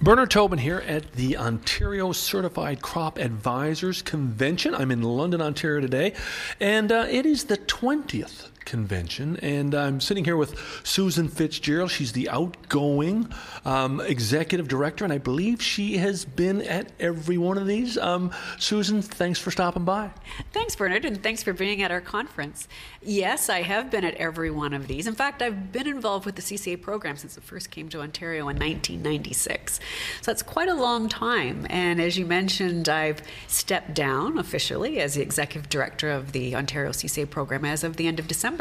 Bernard Tobin here at the Ontario Certified Crop Advisors Convention. I'm in London, Ontario today, and uh, it is the 20th convention. And I'm sitting here with Susan Fitzgerald. She's the outgoing um, executive director, and I believe she has been at every one of these. Um, Susan, thanks for stopping by. Thanks, Bernard, and thanks for being at our conference. Yes, I have been at every one of these. In fact, I've been involved with the CCA program since it first came to Ontario in 1996. So that's quite a long time. And as you mentioned, I've stepped down officially as the executive director of the Ontario CCA program as of the end of December.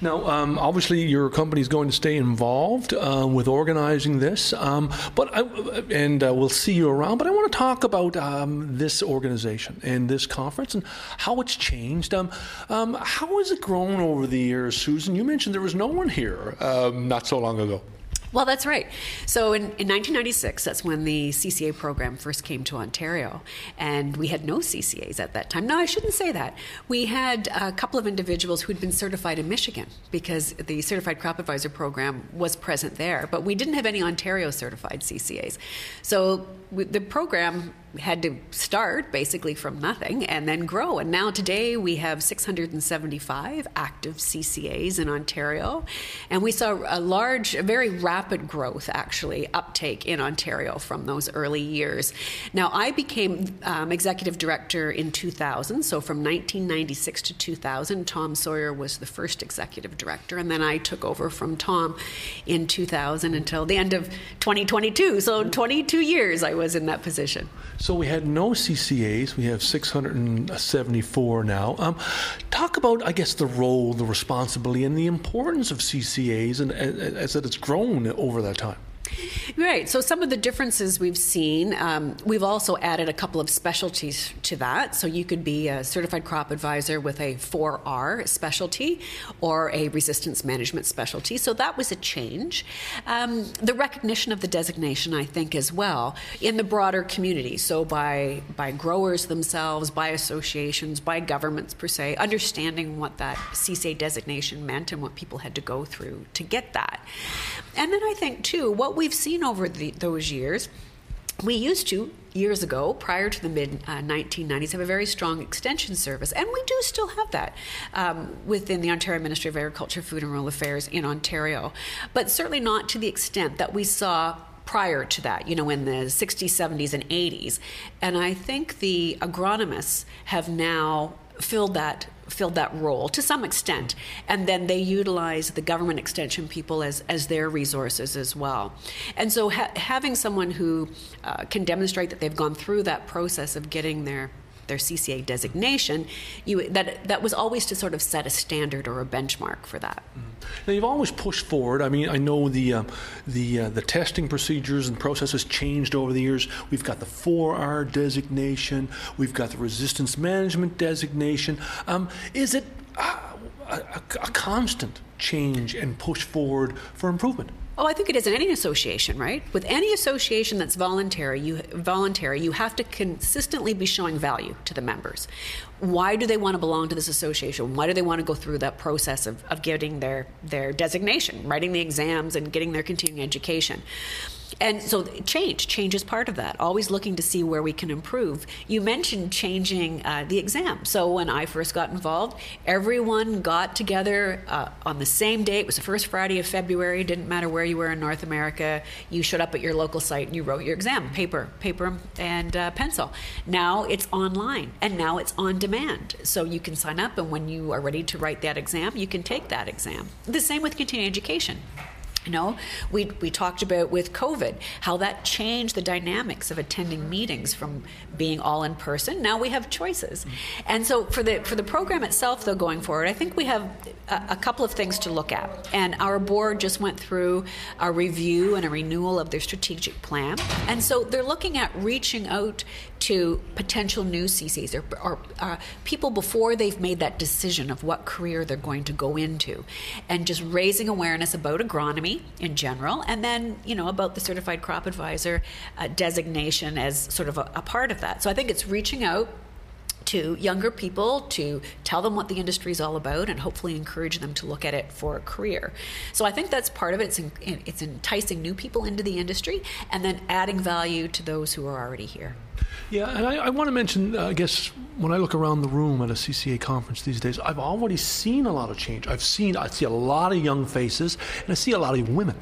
Now, um, obviously, your company is going to stay involved uh, with organizing this, um, but I, and uh, we'll see you around. But I want to talk about um, this organization and this conference and how it's changed. Um, um, how has it grown over the years, Susan? You mentioned there was no one here not so long ago. Well, that's right. So in, in 1996, that's when the CCA program first came to Ontario, and we had no CCAs at that time. No, I shouldn't say that. We had a couple of individuals who'd been certified in Michigan because the Certified Crop Advisor program was present there, but we didn't have any Ontario certified CCAs. So the program had to start basically from nothing and then grow. And now today we have 675 active CCAs in Ontario. And we saw a large, very rapid growth actually, uptake in Ontario from those early years. Now, I became um, executive director in 2000. So from 1996 to 2000, Tom Sawyer was the first executive director. And then I took over from Tom in 2000 until the end of 2022. So 22 years I was in that position. So we had no CCAs. We have 674 now. Um, talk about, I guess, the role, the responsibility, and the importance of CCAs, and as that it's grown over that time. Right. So some of the differences we've seen, um, we've also added a couple of specialties to that. So you could be a certified crop advisor with a 4R specialty or a resistance management specialty. So that was a change. Um, the recognition of the designation, I think, as well in the broader community. So by by growers themselves, by associations, by governments per se, understanding what that CCA designation meant and what people had to go through to get that. And then I think too, what we've seen over the, those years, we used to years ago, prior to the mid uh, 1990s, have a very strong extension service, and we do still have that um, within the Ontario Ministry of Agriculture, Food and Rural Affairs in Ontario, but certainly not to the extent that we saw prior to that, you know, in the 60s, 70s, and 80s. And I think the agronomists have now filled that filled that role to some extent. And then they utilize the government extension people as as their resources as well. And so ha- having someone who uh, can demonstrate that they've gone through that process of getting their their CCA designation, you, that that was always to sort of set a standard or a benchmark for that. Mm-hmm. Now you've always pushed forward. I mean, I know the uh, the uh, the testing procedures and processes changed over the years. We've got the 4R designation. We've got the resistance management designation. Um, is it a, a, a constant change and push forward for improvement? Oh, I think it is in any association, right? With any association that's voluntary, you voluntary, you have to consistently be showing value to the members. Why do they want to belong to this association? Why do they want to go through that process of, of getting their, their designation, writing the exams, and getting their continuing education? And so change change is part of that. Always looking to see where we can improve. You mentioned changing uh, the exam. So when i first got involved everyone got together uh, on the same day. It was the first friday of february. Didn't matter where you were in north america. You showed up at your local site and you wrote your exam paper paper and uh, pencil. Now it's online and now it's on demand. So you can sign up and when you are ready to write that exam you can take that exam. The same with continuing education you know, we, we talked about with COVID how that changed the dynamics of attending meetings from being all in person. Now we have choices, and so for the for the program itself, though, going forward, I think we have a, a couple of things to look at. And our board just went through a review and a renewal of their strategic plan, and so they're looking at reaching out to potential new CCs or, or uh, people before they've made that decision of what career they're going to go into, and just raising awareness about agronomy in general, and then you know about the certified crop advisor uh, designation as sort of a, a part of that. So I think it's reaching out to younger people to tell them what the industry is all about and hopefully encourage them to look at it for a career. So I think that's part of it. It's, it's enticing new people into the industry and then adding value to those who are already here. Yeah, and I, I want to mention, uh, I guess, when I look around the room at a CCA conference these days, I've already seen a lot of change. I've seen, I see a lot of young faces, and I see a lot of women.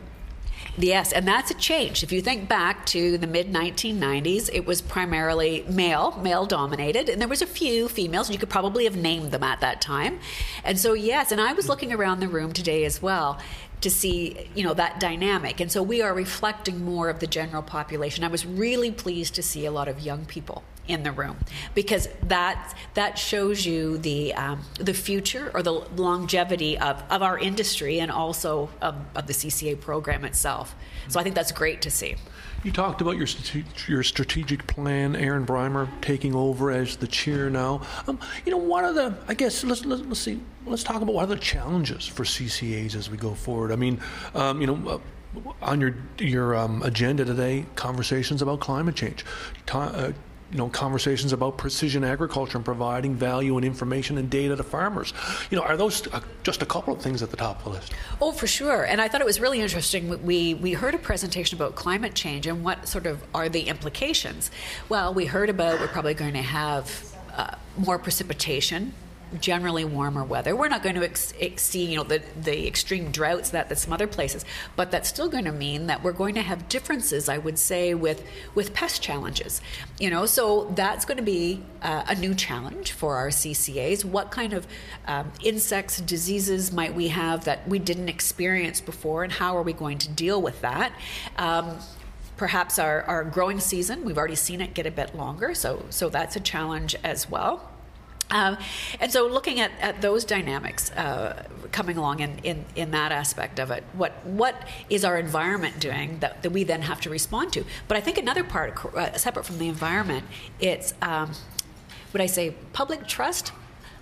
Yes, and that's a change. If you think back to the mid 1990s, it was primarily male, male dominated, and there was a few females. You could probably have named them at that time. And so, yes, and I was looking around the room today as well to see you know that dynamic and so we are reflecting more of the general population i was really pleased to see a lot of young people in the room because that that shows you the um, the future or the longevity of, of our industry and also of, of the CCA program itself. So I think that's great to see. You talked about your your strategic plan, Aaron Breimer taking over as the chair now. Um, you know, what are the? I guess let's, let's, let's see. Let's talk about what are the challenges for CCAs as we go forward. I mean, um, you know. Uh, on your your um, agenda today, conversations about climate change, uh, you know conversations about precision agriculture and providing value and information and data to farmers. You know, are those just a couple of things at the top of the list? Oh, for sure. And I thought it was really interesting. We we heard a presentation about climate change and what sort of are the implications. Well, we heard about we're probably going to have uh, more precipitation generally warmer weather. We're not going to ex- exceed, you know, the, the extreme droughts that, that some other places, but that's still going to mean that we're going to have differences, I would say, with with pest challenges. You know, so that's going to be uh, a new challenge for our CCAs. What kind of um, insects, diseases might we have that we didn't experience before, and how are we going to deal with that? Um, perhaps our, our growing season, we've already seen it get a bit longer, so so that's a challenge as well. Um, and so, looking at, at those dynamics uh, coming along in, in, in that aspect of it, what what is our environment doing that, that we then have to respond to? But I think another part, uh, separate from the environment, it's um, would I say public trust,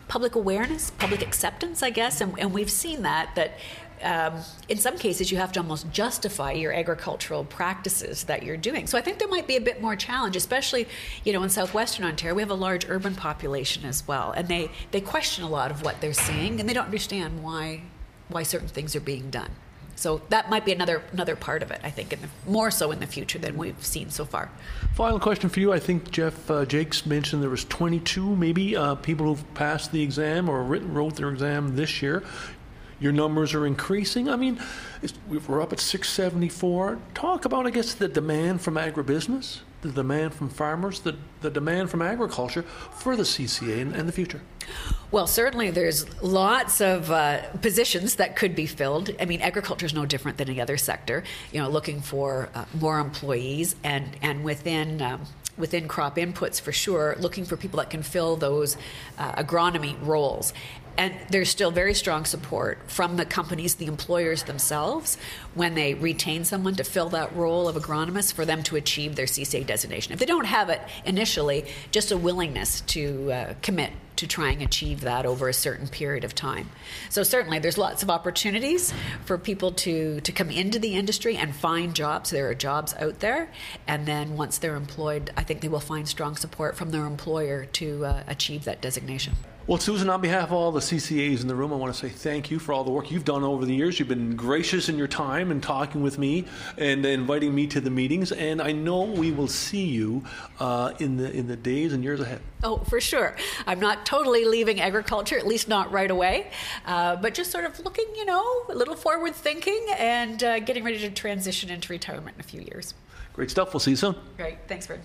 public awareness, public acceptance, I guess, and, and we've seen that that um, in some cases, you have to almost justify your agricultural practices that you're doing. So I think there might be a bit more challenge, especially, you know, in southwestern Ontario, we have a large urban population as well, and they they question a lot of what they're seeing, and they don't understand why why certain things are being done. So that might be another another part of it. I think, the, more so in the future than we've seen so far. Final question for you. I think Jeff uh, Jakes mentioned there was 22 maybe uh, people who've passed the exam or written, wrote their exam this year. Your numbers are increasing. I mean, we're up at 674. Talk about, I guess, the demand from agribusiness, the demand from farmers, the, the demand from agriculture for the CCA and, the future. Well, certainly there's lots of uh, positions that could be filled. I mean, agriculture is no different than any other sector. You know, looking for uh, more employees, and and within um, within crop inputs for sure, looking for people that can fill those uh, agronomy roles and there's still very strong support from the companies, the employers themselves, when they retain someone to fill that role of agronomist for them to achieve their CCA designation. If they don't have it initially, just a willingness to uh, commit to try and achieve that over a certain period of time. So certainly there's lots of opportunities for people to, to come into the industry and find jobs. There are jobs out there. And then once they're employed, I think they will find strong support from their employer to uh, achieve that designation. Well, Susan, on behalf of all the CCAs in the room, I want to say thank you for all the work you've done over the years. You've been gracious in your time and talking with me and inviting me to the meetings, and I know we will see you uh, in the in the days and years ahead. Oh, for sure. I'm not totally leaving agriculture, at least not right away, uh, but just sort of looking, you know, a little forward thinking and uh, getting ready to transition into retirement in a few years. Great stuff. We'll see you soon. Great. Thanks, Fred.